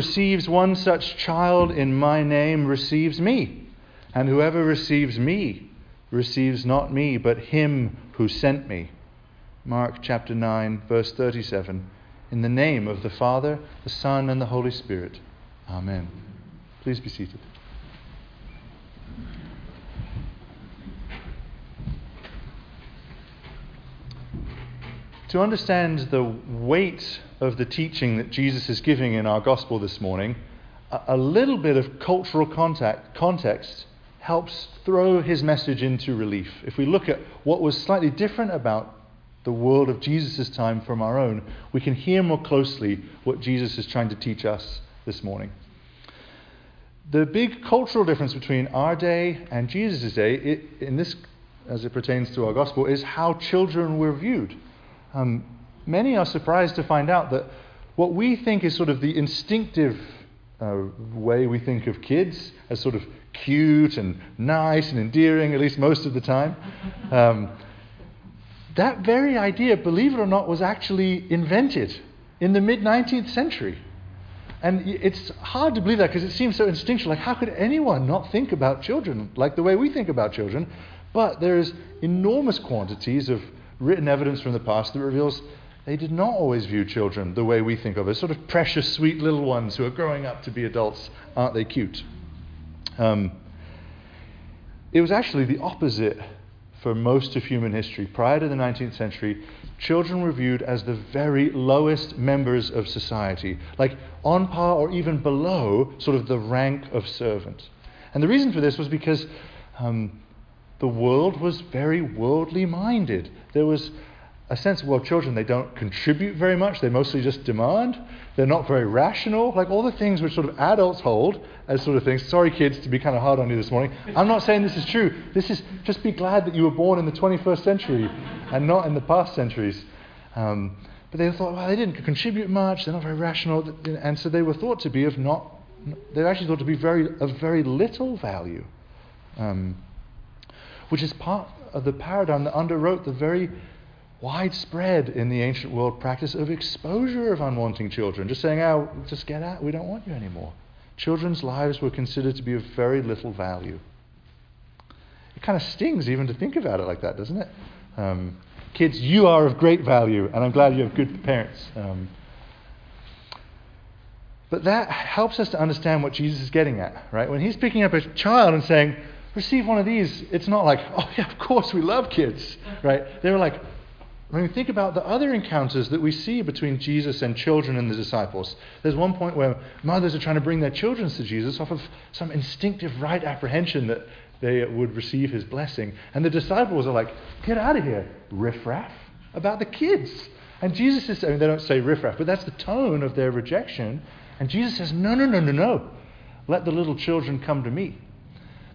receives one such child in my name receives me, and whoever receives me receives not me, but him who sent me. Mark chapter 9, verse 37. In the name of the Father, the Son, and the Holy Spirit. Amen. Please be seated. To understand the weight of the teaching that Jesus is giving in our gospel this morning, a, little bit of cultural contact, context helps throw his message into relief. If we look at what was slightly different about the world of Jesus' time from our own, we can hear more closely what Jesus is trying to teach us this morning. The big cultural difference between our day and Jesus' day, it, in this, as it pertains to our gospel, is how children were viewed. Um, many are surprised to find out that what we think is sort of the instinctive uh, way we think of kids as sort of cute and nice and endearing, at least most of the time. Um, that very idea, believe it or not, was actually invented in the mid 19th century. And it's hard to believe that because it seems so instinctual. Like, how could anyone not think about children like the way we think about children? But there's enormous quantities of written evidence from the past that reveals they did not always view children the way we think of as sort of precious, sweet little ones who are growing up to be adults. Aren't they cute? Um, it was actually the opposite for most of human history. Prior to the 19th century, children were viewed as the very lowest members of society, like on par or even below sort of the rank of servant. And the reason for this was because um, the world was very worldly minded. There was a sense of, well, children, they don't contribute very much. They mostly just demand. They're not very rational. Like all the things which sort of adults hold as sort of things. Sorry, kids, to be kind of hard on you this morning. I'm not saying this is true. This is just be glad that you were born in the 21st century and not in the past centuries. Um, but they thought, well, they didn't contribute much. They're not very rational. And so they were thought to be of not, they were actually thought to be very, of very little value. Um, which is part of the paradigm that underwrote the very widespread in the ancient world practice of exposure of unwanting children. Just saying, oh, just get out, we don't want you anymore. Children's lives were considered to be of very little value. It kind of stings even to think about it like that, doesn't it? Um, kids, you are of great value, and I'm glad you have good parents. Um, but that helps us to understand what Jesus is getting at, right? When he's picking up a child and saying, receive one of these, it's not like, oh, yeah, of course, we love kids, right? They were like, when we think about the other encounters that we see between Jesus and children and the disciples, there's one point where mothers are trying to bring their children to Jesus off of some instinctive right apprehension that they would receive his blessing. And the disciples are like, get out of here, riffraff, about the kids. And Jesus is, I mean, they don't say riffraff, but that's the tone of their rejection. And Jesus says, no, no, no, no, no. Let the little children come to me.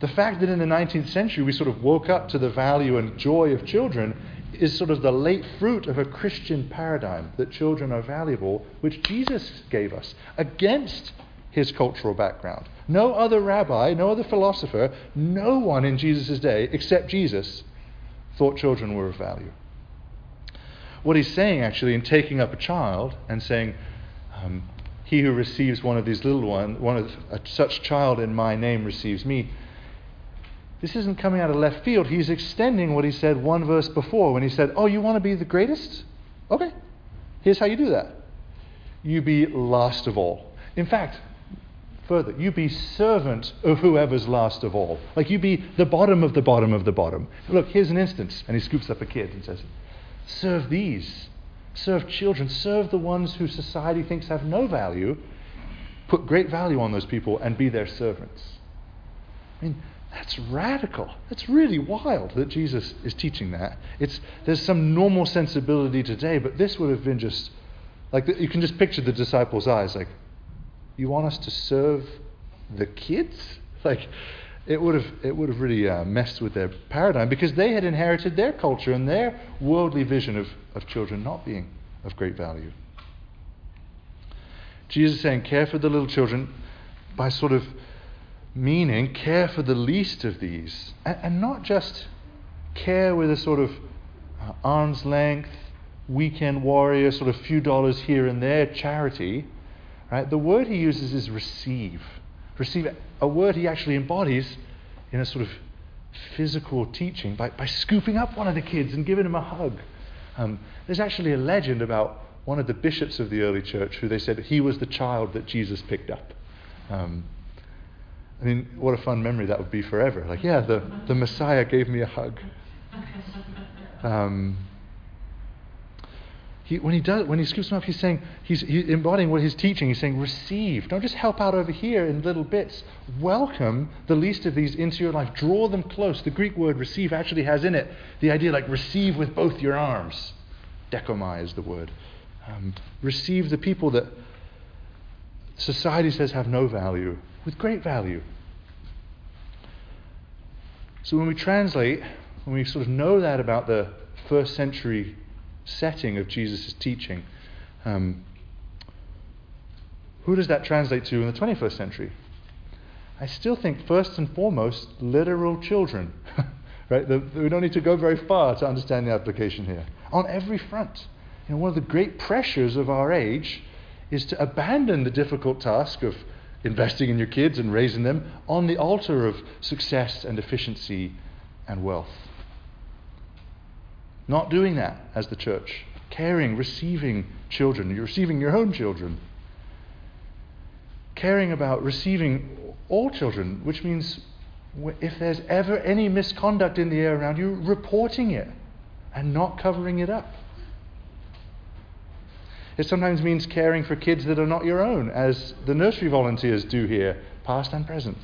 The fact that in the 19th century we sort of woke up to the value and joy of children is sort of the late fruit of a Christian paradigm that children are valuable, which Jesus gave us against his cultural background. No other rabbi, no other philosopher, no one in Jesus' day except Jesus thought children were of value. What he's saying actually in taking up a child and saying, um, He who receives one of these little ones, one of uh, such child in my name receives me, this isn't coming out of left field. He's extending what he said one verse before when he said, Oh, you want to be the greatest? Okay. Here's how you do that you be last of all. In fact, further, you be servant of whoever's last of all. Like you be the bottom of the bottom of the bottom. Look, here's an instance. And he scoops up a kid and says, Serve these. Serve children. Serve the ones who society thinks have no value. Put great value on those people and be their servants. I mean, that's radical. That's really wild that Jesus is teaching that. It's, there's some normal sensibility today, but this would have been just like you can just picture the disciples' eyes like, you want us to serve the kids? Like, it would have, it would have really uh, messed with their paradigm because they had inherited their culture and their worldly vision of, of children not being of great value. Jesus saying, care for the little children by sort of meaning care for the least of these, and, and not just care with a sort of uh, arm's length, weekend warrior, sort of few dollars here and there charity, Right? The word he uses is receive. Receive, a word he actually embodies in a sort of physical teaching by, by scooping up one of the kids and giving him a hug. Um, there's actually a legend about one of the bishops of the early church who they said he was the child that Jesus picked up. Um, I mean, what a fun memory that would be forever. Like, yeah, the, the Messiah gave me a hug. Um, he, when he does, when he scoops them up, he's saying he's, he's embodying what he's teaching. He's saying, receive. Don't just help out over here in little bits. Welcome the least of these into your life. Draw them close. The Greek word receive actually has in it the idea like receive with both your arms. Dechomai is the word. Um, receive the people that society says have no value with great value. So when we translate, when we sort of know that about the first century setting of Jesus' teaching, um, who does that translate to in the 21st century? I still think, first and foremost, literal children. right? The, we don't need to go very far to understand the application here. On every front. You know, one of the great pressures of our age is to abandon the difficult task of investing in your kids and raising them on the altar of success and efficiency and wealth. Not doing that as the church. Caring, receiving children. You're receiving your own children. Caring about receiving all children, which means if there's ever any misconduct in the air around you, reporting it and not covering it up. It sometimes means caring for kids that are not your own, as the nursery volunteers do here, past and present.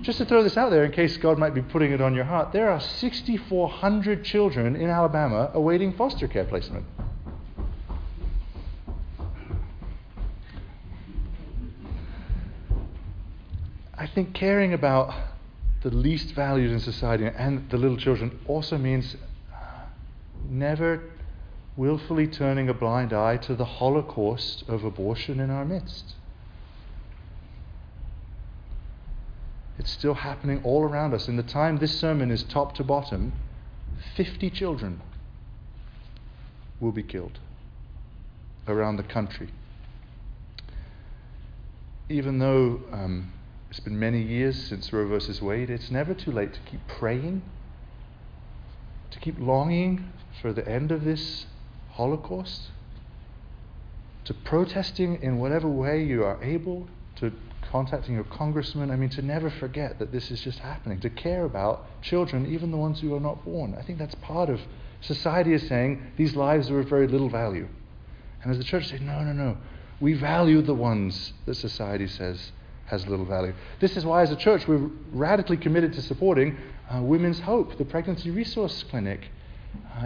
Just to throw this out there in case God might be putting it on your heart, there are 6,400 children in Alabama awaiting foster care placement. I think caring about the least valued in society and the little children also means never willfully turning a blind eye to the holocaust of abortion in our midst. It's still happening all around us. In the time this sermon is top to bottom, 50 children will be killed around the country. Even though um, it's been many years since Roe versus Wade, it's never too late to keep praying, to keep longing for the end of this Holocaust, to protesting in whatever way you are able, to contacting your congressman. I mean, to never forget that this is just happening, to care about children, even the ones who are not born. I think that's part of society is saying these lives are of very little value. And as the church said, no, no, no. We value the ones that society says has little value. This is why, as a church, we're radically committed to supporting uh, Women's Hope, the Pregnancy Resource Clinic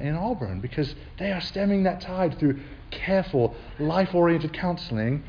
in Auburn because they are stemming that tide through careful, life oriented counseling,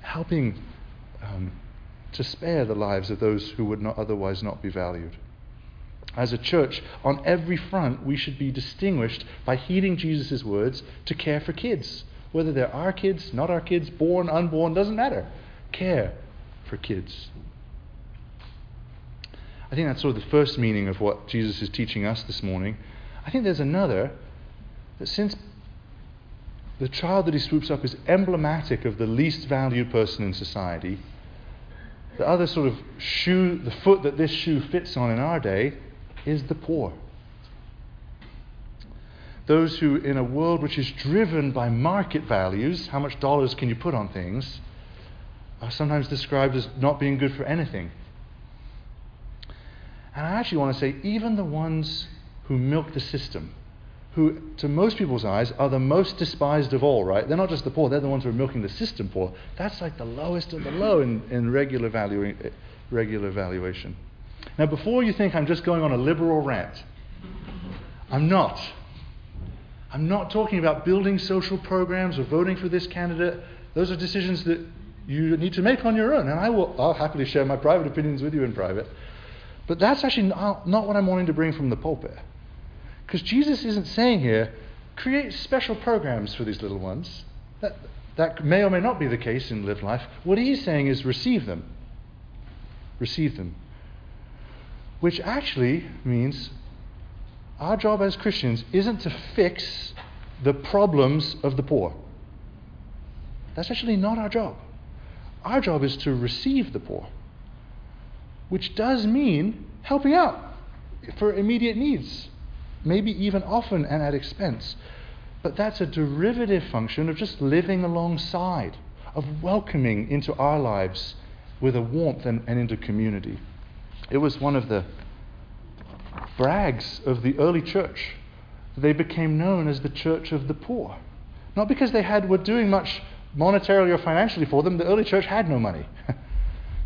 helping um, to spare the lives of those who would not otherwise not be valued. As a church, on every front, we should be distinguished by heeding Jesus' words to care for kids. Whether they're our kids, not our kids, born, unborn, doesn't matter. Care for kids. I think that's sort of the first meaning of what Jesus is teaching us this morning. I think there's another that since the child that he swoops up is emblematic of the least valued person in society, the other sort of shoe, the foot that this shoe fits on in our day, is the poor. Those who, in a world which is driven by market values, how much dollars can you put on things, are sometimes described as not being good for anything. And I actually want to say, even the ones who milk the system, who, to most people's eyes, are the most despised of all, right? They're not just the poor, they're the ones who are milking the system poor. That's like the lowest of the low in, in regular, value, regular valuation. Now, before you think I'm just going on a liberal rant, I'm not. I'm not talking about building social programs or voting for this candidate. Those are decisions that you need to make on your own. And I will I'll happily share my private opinions with you in private. But that's actually not, not what I'm wanting to bring from the pulpit. Because Jesus isn't saying here, create special programs for these little ones. That, that may or may not be the case in lived life. What he's saying is receive them. Receive them. Which actually means our job as Christians isn't to fix the problems of the poor. That's actually not our job. Our job is to receive the poor, which does mean helping out for immediate needs, maybe even often and at expense. But that's a derivative function of just living alongside, of welcoming into our lives with a warmth and, and into community. It was one of the brags of the early church. They became known as the church of the poor. Not because they had, were doing much monetarily or financially for them, the early church had no money.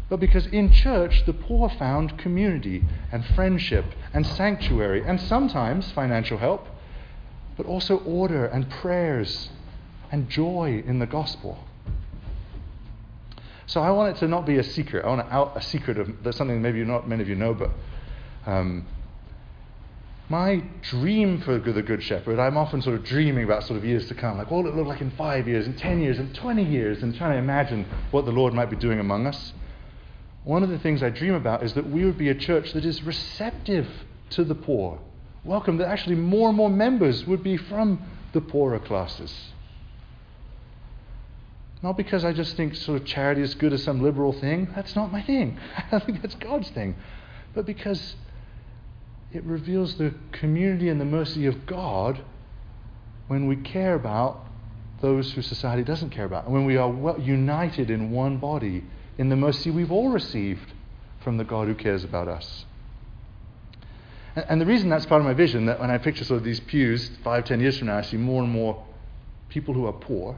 but because in church the poor found community and friendship and sanctuary and sometimes financial help, but also order and prayers and joy in the gospel. So I want it to not be a secret. I want to out a secret of there's something maybe not many of you know, but um, my dream for the Good Shepherd, I'm often sort of dreaming about sort of years to come, like what will it look like in five years, in ten years, in twenty years, and trying to imagine what the Lord might be doing among us. One of the things I dream about is that we would be a church that is receptive to the poor, welcome that actually more and more members would be from the poorer classes. Not because I just think sort of charity is good as some liberal thing. That's not my thing. I think that's God's thing. But because it reveals the community and the mercy of God when we care about those who society doesn't care about. And when we are united in one body in the mercy we've all received from the God who cares about us. And, the reason that's part of my vision, that when I picture sort of these pews five, ten years from now, I see more and more people who are poor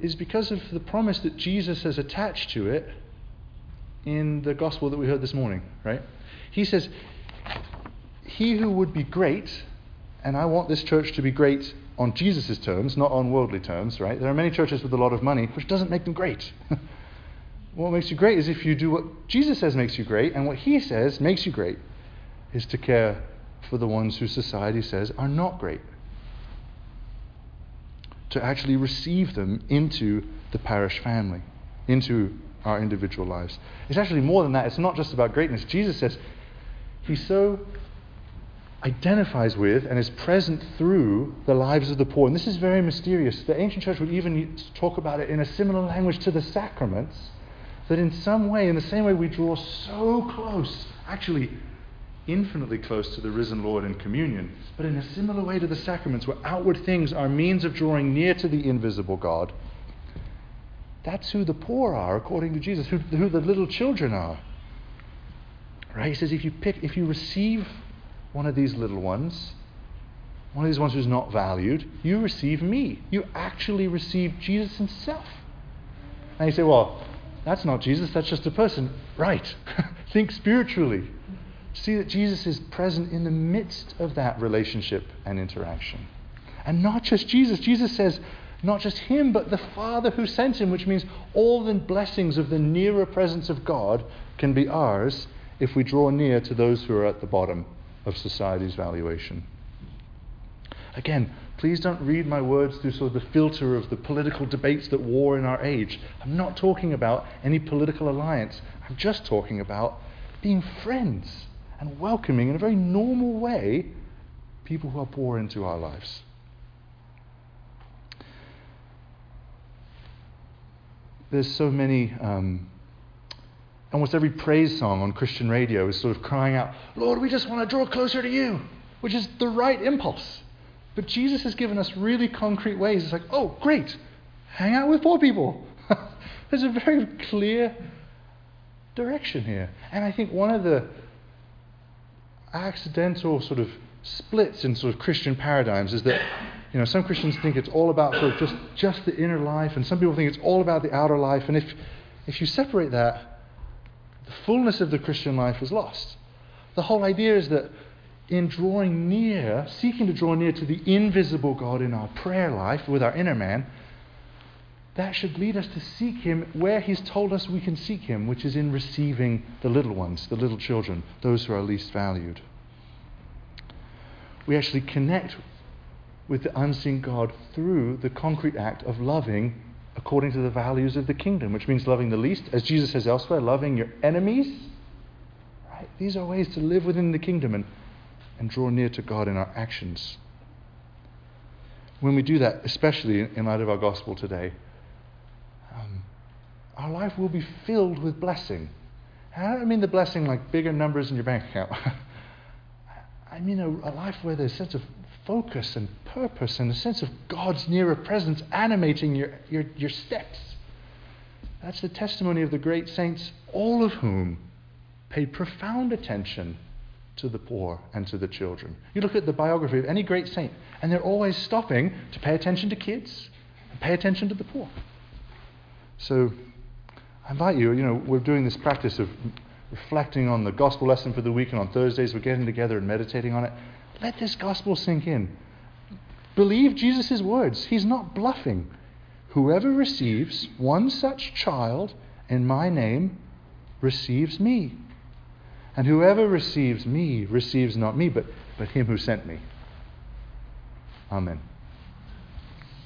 is because of the promise that Jesus has attached to it in the gospel that we heard this morning, right? He says, He who would be great, and I want this church to be great on Jesus' terms, not on worldly terms, right? There are many churches with a lot of money, which doesn't make them great. what makes you great is if you do what Jesus says makes you great, and what He says makes you great is to care for the ones who society says are not great to actually receive them into the parish family, into our individual lives. It's actually more than that. It's not just about greatness. Jesus says he so identifies with and is present through the lives of the poor. And this is very mysterious. The ancient church would even talk about it in a similar language to the sacraments, that in some way, in the same way we draw so close, actually infinitely close to the risen Lord in communion, but in a similar way to the sacraments, where outward things are means of drawing near to the invisible God. That's who the poor are, according to Jesus, who, who the little children are. Right? He says if you pick, if you receive one of these little ones, one of these ones who's not valued, you receive me. You actually receive Jesus himself. And you say, well, that's not Jesus, that's just a person. Right. Think spiritually see that Jesus is present in the midst of that relationship and interaction. And not just Jesus. Jesus says, not just him, but the Father who sent him, which means all the blessings of the nearer presence of God can be ours if we draw near to those who are at the bottom of society's valuation. Again, please don't read my words through sort of the filter of the political debates that war in our age. I'm not talking about any political alliance. I'm just talking about being friends and welcoming in a very normal way people who are poor into our lives. There's so many, um, almost every praise song on Christian radio is sort of crying out, Lord, we just want to draw closer to you, which is the right impulse. But Jesus has given us really concrete ways. It's like, oh, great, hang out with poor people. There's a very clear direction here. And I think one of the accidental sort of splits in sort of Christian paradigms is that you know some Christians think it's all about sort of just just the inner life, and some people think it's all about the outer life. And if if you separate that, the fullness of the Christian life was lost. The whole idea is that in drawing near, seeking to draw near to the invisible God in our prayer life with our inner man, that should lead us to seek Him where He's told us we can seek Him, which is in receiving the little ones, the little children, those who are least valued. We actually connect with the unseen God through the concrete act of loving according to the values of the kingdom, which means loving the least, as Jesus says elsewhere, loving your enemies. Right? These are ways to live within the kingdom and, and draw near to God in our actions. when we do that, especially in light of our gospel today, um, our life will be filled with blessing. And I don't mean the blessing like bigger numbers in your bank account. I mean a, a life where there's a sense of focus and purpose and a sense of God's nearer presence animating your, your, your steps. That's the testimony of the great saints, all of whom paid profound attention to the poor and to the children. You look at the biography of any great saint, and they're always stopping to pay attention to kids and pay attention to the poor. So I invite you, you know, we're doing this practice of reflecting on the gospel lesson for the week, and on Thursdays we're getting together and meditating on it. Let this gospel sink in. Believe Jesus' words. He's not bluffing. Whoever receives one such child in my name receives me. And whoever receives me receives not me, but, but him who sent me. Amen.